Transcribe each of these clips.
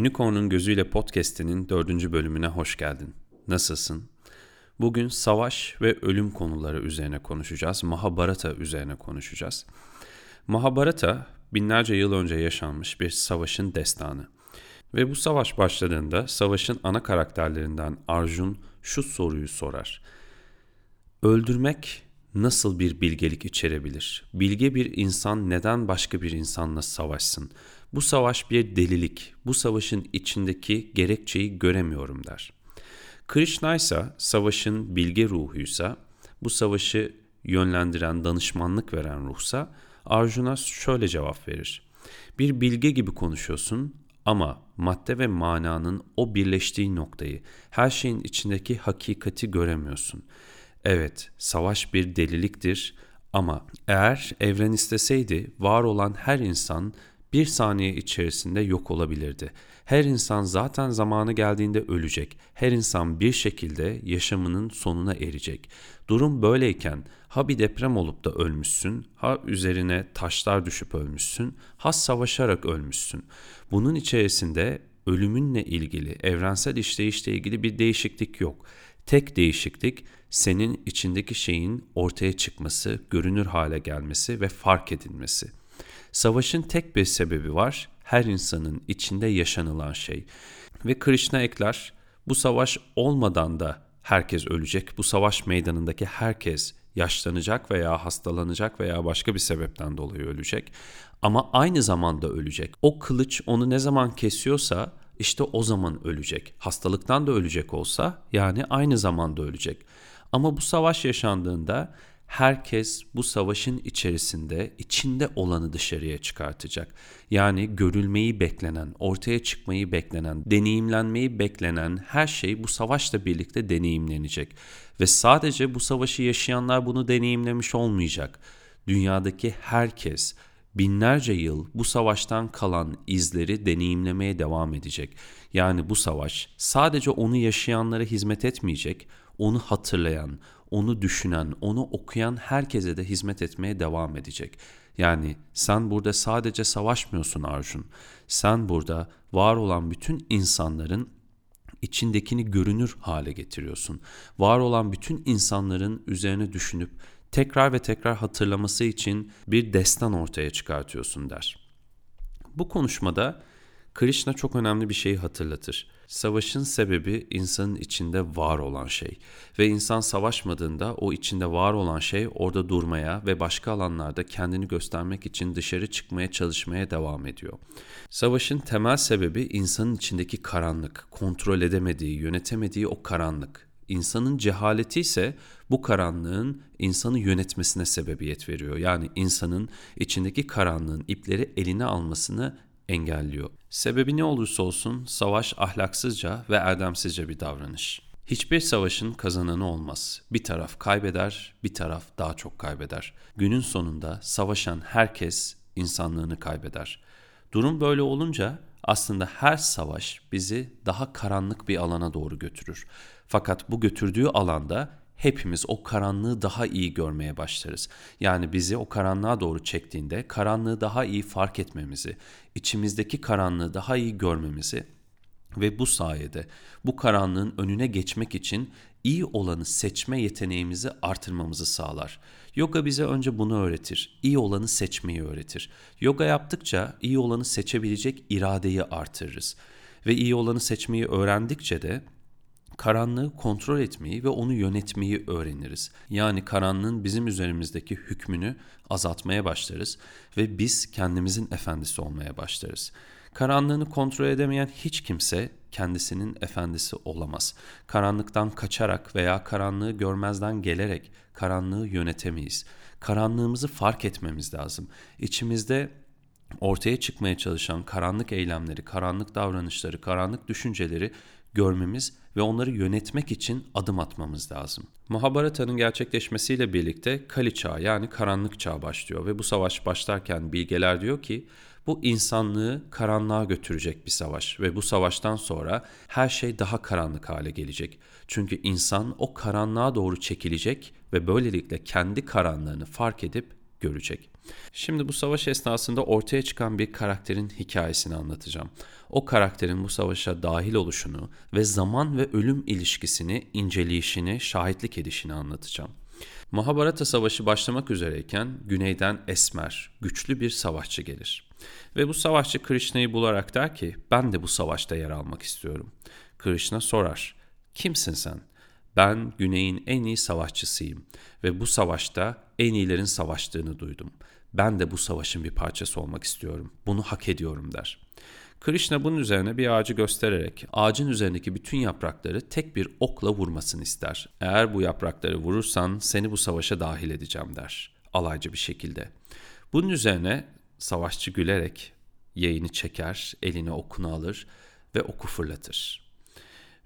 Unicorn'un Gözüyle Podcast'inin dördüncü bölümüne hoş geldin. Nasılsın? Bugün savaş ve ölüm konuları üzerine konuşacağız. Mahabharata üzerine konuşacağız. Mahabharata binlerce yıl önce yaşanmış bir savaşın destanı. Ve bu savaş başladığında savaşın ana karakterlerinden Arjun şu soruyu sorar. Öldürmek nasıl bir bilgelik içerebilir? Bilge bir insan neden başka bir insanla savaşsın? Bu savaş bir delilik. Bu savaşın içindeki gerekçeyi göremiyorum der. Krishna ise savaşın bilge ruhuysa, bu savaşı yönlendiren, danışmanlık veren ruhsa Arjuna şöyle cevap verir. Bir bilge gibi konuşuyorsun ama madde ve mananın o birleştiği noktayı, her şeyin içindeki hakikati göremiyorsun. Evet, savaş bir deliliktir ama eğer evren isteseydi var olan her insan bir saniye içerisinde yok olabilirdi. Her insan zaten zamanı geldiğinde ölecek. Her insan bir şekilde yaşamının sonuna erecek. Durum böyleyken ha bir deprem olup da ölmüşsün, ha üzerine taşlar düşüp ölmüşsün, ha savaşarak ölmüşsün. Bunun içerisinde ölümünle ilgili, evrensel işleyişle ilgili bir değişiklik yok. Tek değişiklik senin içindeki şeyin ortaya çıkması, görünür hale gelmesi ve fark edilmesi.'' Savaşın tek bir sebebi var, her insanın içinde yaşanılan şey. Ve Krishna ekler, bu savaş olmadan da herkes ölecek. Bu savaş meydanındaki herkes yaşlanacak veya hastalanacak veya başka bir sebepten dolayı ölecek. Ama aynı zamanda ölecek. O kılıç onu ne zaman kesiyorsa işte o zaman ölecek. Hastalıktan da ölecek olsa yani aynı zamanda ölecek. Ama bu savaş yaşandığında herkes bu savaşın içerisinde içinde olanı dışarıya çıkartacak. Yani görülmeyi beklenen, ortaya çıkmayı beklenen, deneyimlenmeyi beklenen her şey bu savaşla birlikte deneyimlenecek. Ve sadece bu savaşı yaşayanlar bunu deneyimlemiş olmayacak. Dünyadaki herkes binlerce yıl bu savaştan kalan izleri deneyimlemeye devam edecek. Yani bu savaş sadece onu yaşayanlara hizmet etmeyecek, onu hatırlayan, onu düşünen, onu okuyan herkese de hizmet etmeye devam edecek. Yani sen burada sadece savaşmıyorsun Arjun. Sen burada var olan bütün insanların içindekini görünür hale getiriyorsun. Var olan bütün insanların üzerine düşünüp tekrar ve tekrar hatırlaması için bir destan ortaya çıkartıyorsun der. Bu konuşmada Krishna çok önemli bir şeyi hatırlatır. Savaşın sebebi insanın içinde var olan şey ve insan savaşmadığında o içinde var olan şey orada durmaya ve başka alanlarda kendini göstermek için dışarı çıkmaya çalışmaya devam ediyor. Savaşın temel sebebi insanın içindeki karanlık, kontrol edemediği, yönetemediği o karanlık. İnsanın cehaleti ise bu karanlığın insanı yönetmesine sebebiyet veriyor. Yani insanın içindeki karanlığın ipleri eline almasını engelliyor. Sebebi ne olursa olsun savaş ahlaksızca ve erdemsizce bir davranış. Hiçbir savaşın kazananı olmaz. Bir taraf kaybeder, bir taraf daha çok kaybeder. Günün sonunda savaşan herkes insanlığını kaybeder. Durum böyle olunca aslında her savaş bizi daha karanlık bir alana doğru götürür. Fakat bu götürdüğü alanda hepimiz o karanlığı daha iyi görmeye başlarız. Yani bizi o karanlığa doğru çektiğinde karanlığı daha iyi fark etmemizi, içimizdeki karanlığı daha iyi görmemizi ve bu sayede bu karanlığın önüne geçmek için iyi olanı seçme yeteneğimizi artırmamızı sağlar. Yoga bize önce bunu öğretir. İyi olanı seçmeyi öğretir. Yoga yaptıkça iyi olanı seçebilecek iradeyi artırırız. Ve iyi olanı seçmeyi öğrendikçe de karanlığı kontrol etmeyi ve onu yönetmeyi öğreniriz. Yani karanlığın bizim üzerimizdeki hükmünü azaltmaya başlarız ve biz kendimizin efendisi olmaya başlarız. Karanlığını kontrol edemeyen hiç kimse kendisinin efendisi olamaz. Karanlıktan kaçarak veya karanlığı görmezden gelerek karanlığı yönetemeyiz. Karanlığımızı fark etmemiz lazım. İçimizde ortaya çıkmaya çalışan karanlık eylemleri, karanlık davranışları, karanlık düşünceleri görmemiz ve onları yönetmek için adım atmamız lazım. Mahabharata'nın gerçekleşmesiyle birlikte Kali Çağı yani karanlık çağ başlıyor ve bu savaş başlarken bilgeler diyor ki bu insanlığı karanlığa götürecek bir savaş ve bu savaştan sonra her şey daha karanlık hale gelecek. Çünkü insan o karanlığa doğru çekilecek ve böylelikle kendi karanlığını fark edip görecek. Şimdi bu savaş esnasında ortaya çıkan bir karakterin hikayesini anlatacağım. o karakterin bu savaşa dahil oluşunu ve zaman ve ölüm ilişkisini inceleyişini, şahitlik edişini anlatacağım. Mahabharata Savaşı başlamak üzereyken güneyden esmer, güçlü bir savaşçı gelir. Ve bu savaşçı Krishna'yı bularak der ki ben de bu savaşta yer almak istiyorum. Krishna sorar kimsin sen? Ben güneyin en iyi savaşçısıyım ve bu savaşta en iyilerin savaştığını duydum. Ben de bu savaşın bir parçası olmak istiyorum. Bunu hak ediyorum der. Krishna bunun üzerine bir ağacı göstererek ağacın üzerindeki bütün yaprakları tek bir okla vurmasını ister. Eğer bu yaprakları vurursan seni bu savaşa dahil edeceğim der. Alaycı bir şekilde. Bunun üzerine savaşçı gülerek yayını çeker, eline okunu alır ve oku fırlatır.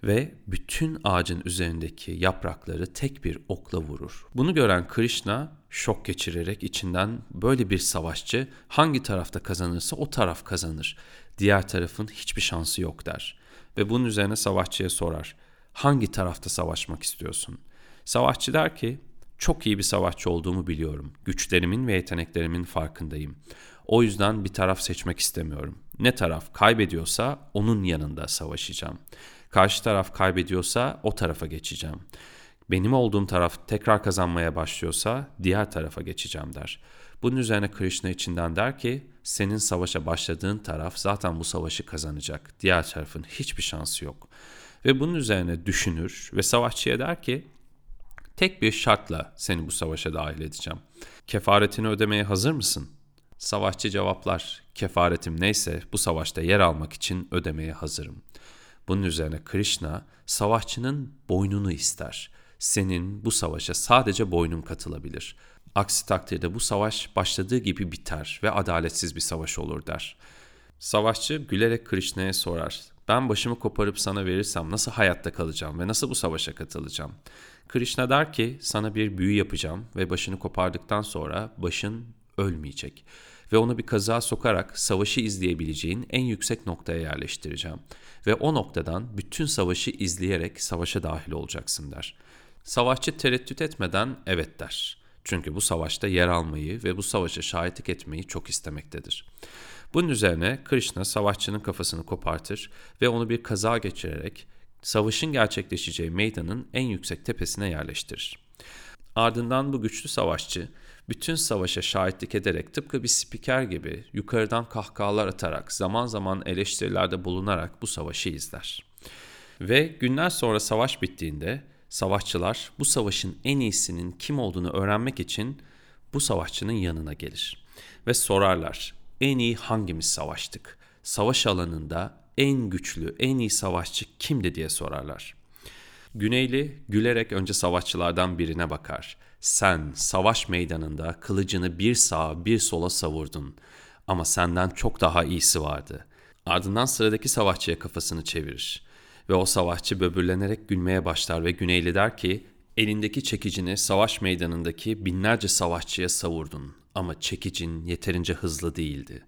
Ve bütün ağacın üzerindeki yaprakları tek bir okla vurur. Bunu gören Krishna şok geçirerek içinden böyle bir savaşçı hangi tarafta kazanırsa o taraf kazanır. Diğer tarafın hiçbir şansı yok der. Ve bunun üzerine savaşçıya sorar. Hangi tarafta savaşmak istiyorsun? Savaşçı der ki çok iyi bir savaşçı olduğumu biliyorum. Güçlerimin ve yeteneklerimin farkındayım. O yüzden bir taraf seçmek istemiyorum. Ne taraf kaybediyorsa onun yanında savaşacağım. Karşı taraf kaybediyorsa o tarafa geçeceğim. Benim olduğum taraf tekrar kazanmaya başlıyorsa diğer tarafa geçeceğim der. Bunun üzerine Krishna içinden der ki senin savaşa başladığın taraf zaten bu savaşı kazanacak. Diğer tarafın hiçbir şansı yok. Ve bunun üzerine düşünür ve savaşçıya der ki tek bir şartla seni bu savaşa dahil edeceğim. Kefaretini ödemeye hazır mısın? Savaşçı cevaplar, kefaretim neyse bu savaşta yer almak için ödemeye hazırım. Bunun üzerine Krishna savaşçının boynunu ister. Senin bu savaşa sadece boynun katılabilir. Aksi takdirde bu savaş başladığı gibi biter ve adaletsiz bir savaş olur der. Savaşçı gülerek Krishna'ya sorar. Ben başımı koparıp sana verirsem nasıl hayatta kalacağım ve nasıl bu savaşa katılacağım? Krishna der ki sana bir büyü yapacağım ve başını kopardıktan sonra başın ölmeyecek. Ve onu bir kaza sokarak savaşı izleyebileceğin en yüksek noktaya yerleştireceğim. Ve o noktadan bütün savaşı izleyerek savaşa dahil olacaksın der. Savaşçı tereddüt etmeden evet der. Çünkü bu savaşta yer almayı ve bu savaşa şahitlik etmeyi çok istemektedir. Bunun üzerine Krishna savaşçının kafasını kopartır ve onu bir kaza geçirerek savaşın gerçekleşeceği meydanın en yüksek tepesine yerleştirir. Ardından bu güçlü savaşçı bütün savaşa şahitlik ederek tıpkı bir spiker gibi yukarıdan kahkahalar atarak zaman zaman eleştirilerde bulunarak bu savaşı izler. Ve günler sonra savaş bittiğinde savaşçılar bu savaşın en iyisinin kim olduğunu öğrenmek için bu savaşçının yanına gelir ve sorarlar en iyi hangimiz savaştık? Savaş alanında en güçlü, en iyi savaşçı kimdi diye sorarlar. Güneyli gülerek önce savaşçılardan birine bakar. Sen savaş meydanında kılıcını bir sağa bir sola savurdun ama senden çok daha iyisi vardı. Ardından sıradaki savaşçıya kafasını çevirir. Ve o savaşçı böbürlenerek gülmeye başlar ve Güneyli der ki elindeki çekicini savaş meydanındaki binlerce savaşçıya savurdun ama çekicin yeterince hızlı değildi.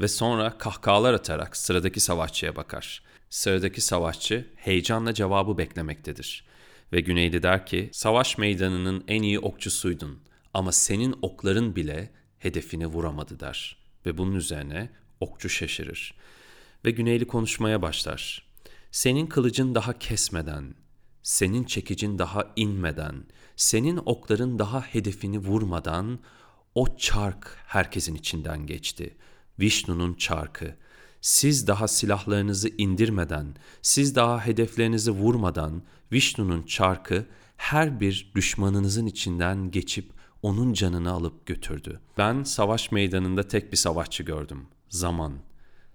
Ve sonra kahkahalar atarak sıradaki savaşçıya bakar. Sıradaki savaşçı heyecanla cevabı beklemektedir. Ve Güneyli der ki, savaş meydanının en iyi okçusuydun ama senin okların bile hedefini vuramadı der. Ve bunun üzerine okçu şaşırır. Ve Güneyli konuşmaya başlar. Senin kılıcın daha kesmeden, senin çekicin daha inmeden, senin okların daha hedefini vurmadan o çark herkesin içinden geçti. Vishnu'nun çarkı. Siz daha silahlarınızı indirmeden, siz daha hedeflerinizi vurmadan Vishnu'nun çarkı her bir düşmanınızın içinden geçip onun canını alıp götürdü. Ben savaş meydanında tek bir savaşçı gördüm. Zaman.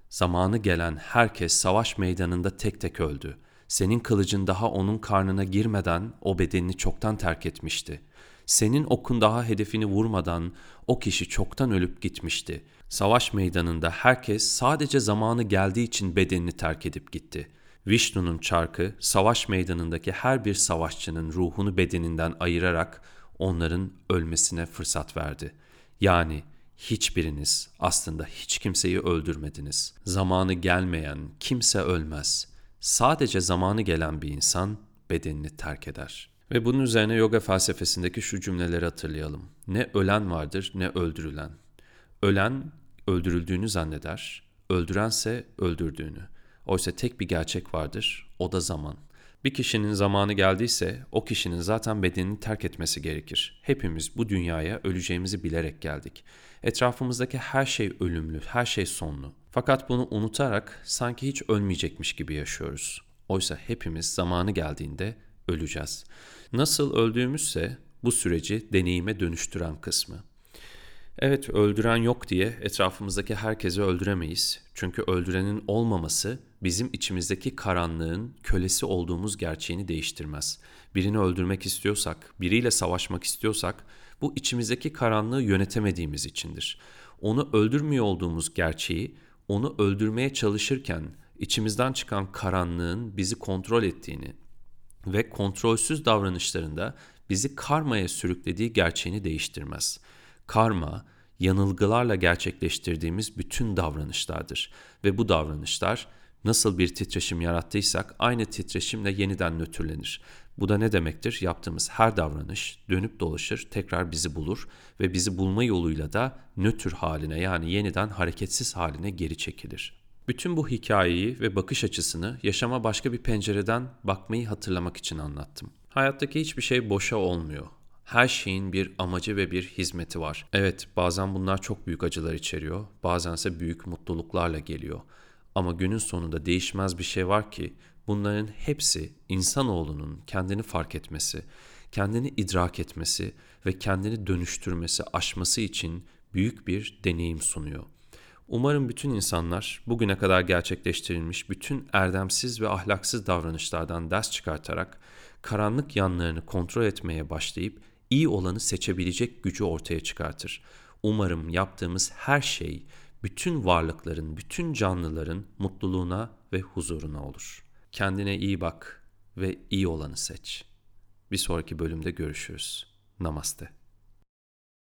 Zamanı gelen herkes savaş meydanında tek tek öldü. Senin kılıcın daha onun karnına girmeden o bedenini çoktan terk etmişti. Senin okun daha hedefini vurmadan o kişi çoktan ölüp gitmişti. Savaş meydanında herkes sadece zamanı geldiği için bedenini terk edip gitti. Vishnu'nun çarkı savaş meydanındaki her bir savaşçının ruhunu bedeninden ayırarak onların ölmesine fırsat verdi. Yani hiçbiriniz aslında hiç kimseyi öldürmediniz. Zamanı gelmeyen kimse ölmez. Sadece zamanı gelen bir insan bedenini terk eder. Ve bunun üzerine yoga felsefesindeki şu cümleleri hatırlayalım. Ne ölen vardır ne öldürülen. Ölen öldürüldüğünü zanneder, öldürense öldürdüğünü. Oysa tek bir gerçek vardır, o da zaman. Bir kişinin zamanı geldiyse o kişinin zaten bedenini terk etmesi gerekir. Hepimiz bu dünyaya öleceğimizi bilerek geldik. Etrafımızdaki her şey ölümlü, her şey sonlu. Fakat bunu unutarak sanki hiç ölmeyecekmiş gibi yaşıyoruz. Oysa hepimiz zamanı geldiğinde öleceğiz. Nasıl öldüğümüzse bu süreci deneyime dönüştüren kısmı. Evet öldüren yok diye etrafımızdaki herkesi öldüremeyiz. Çünkü öldürenin olmaması bizim içimizdeki karanlığın kölesi olduğumuz gerçeğini değiştirmez. Birini öldürmek istiyorsak, biriyle savaşmak istiyorsak bu içimizdeki karanlığı yönetemediğimiz içindir. Onu öldürmüyor olduğumuz gerçeği onu öldürmeye çalışırken içimizden çıkan karanlığın bizi kontrol ettiğini ve kontrolsüz davranışlarında bizi karmaya sürüklediği gerçeğini değiştirmez. Karma, yanılgılarla gerçekleştirdiğimiz bütün davranışlardır ve bu davranışlar nasıl bir titreşim yarattıysak aynı titreşimle yeniden nötrlenir. Bu da ne demektir? Yaptığımız her davranış dönüp dolaşır, tekrar bizi bulur ve bizi bulma yoluyla da nötr haline yani yeniden hareketsiz haline geri çekilir. Bütün bu hikayeyi ve bakış açısını yaşama başka bir pencereden bakmayı hatırlamak için anlattım. Hayattaki hiçbir şey boşa olmuyor. Her şeyin bir amacı ve bir hizmeti var. Evet, bazen bunlar çok büyük acılar içeriyor, bazense büyük mutluluklarla geliyor. Ama günün sonunda değişmez bir şey var ki bunların hepsi insanoğlunun kendini fark etmesi, kendini idrak etmesi ve kendini dönüştürmesi, aşması için büyük bir deneyim sunuyor. Umarım bütün insanlar bugüne kadar gerçekleştirilmiş bütün erdemsiz ve ahlaksız davranışlardan ders çıkartarak karanlık yanlarını kontrol etmeye başlayıp iyi olanı seçebilecek gücü ortaya çıkartır. Umarım yaptığımız her şey bütün varlıkların, bütün canlıların mutluluğuna ve huzuruna olur. Kendine iyi bak ve iyi olanı seç. Bir sonraki bölümde görüşürüz. Namaste.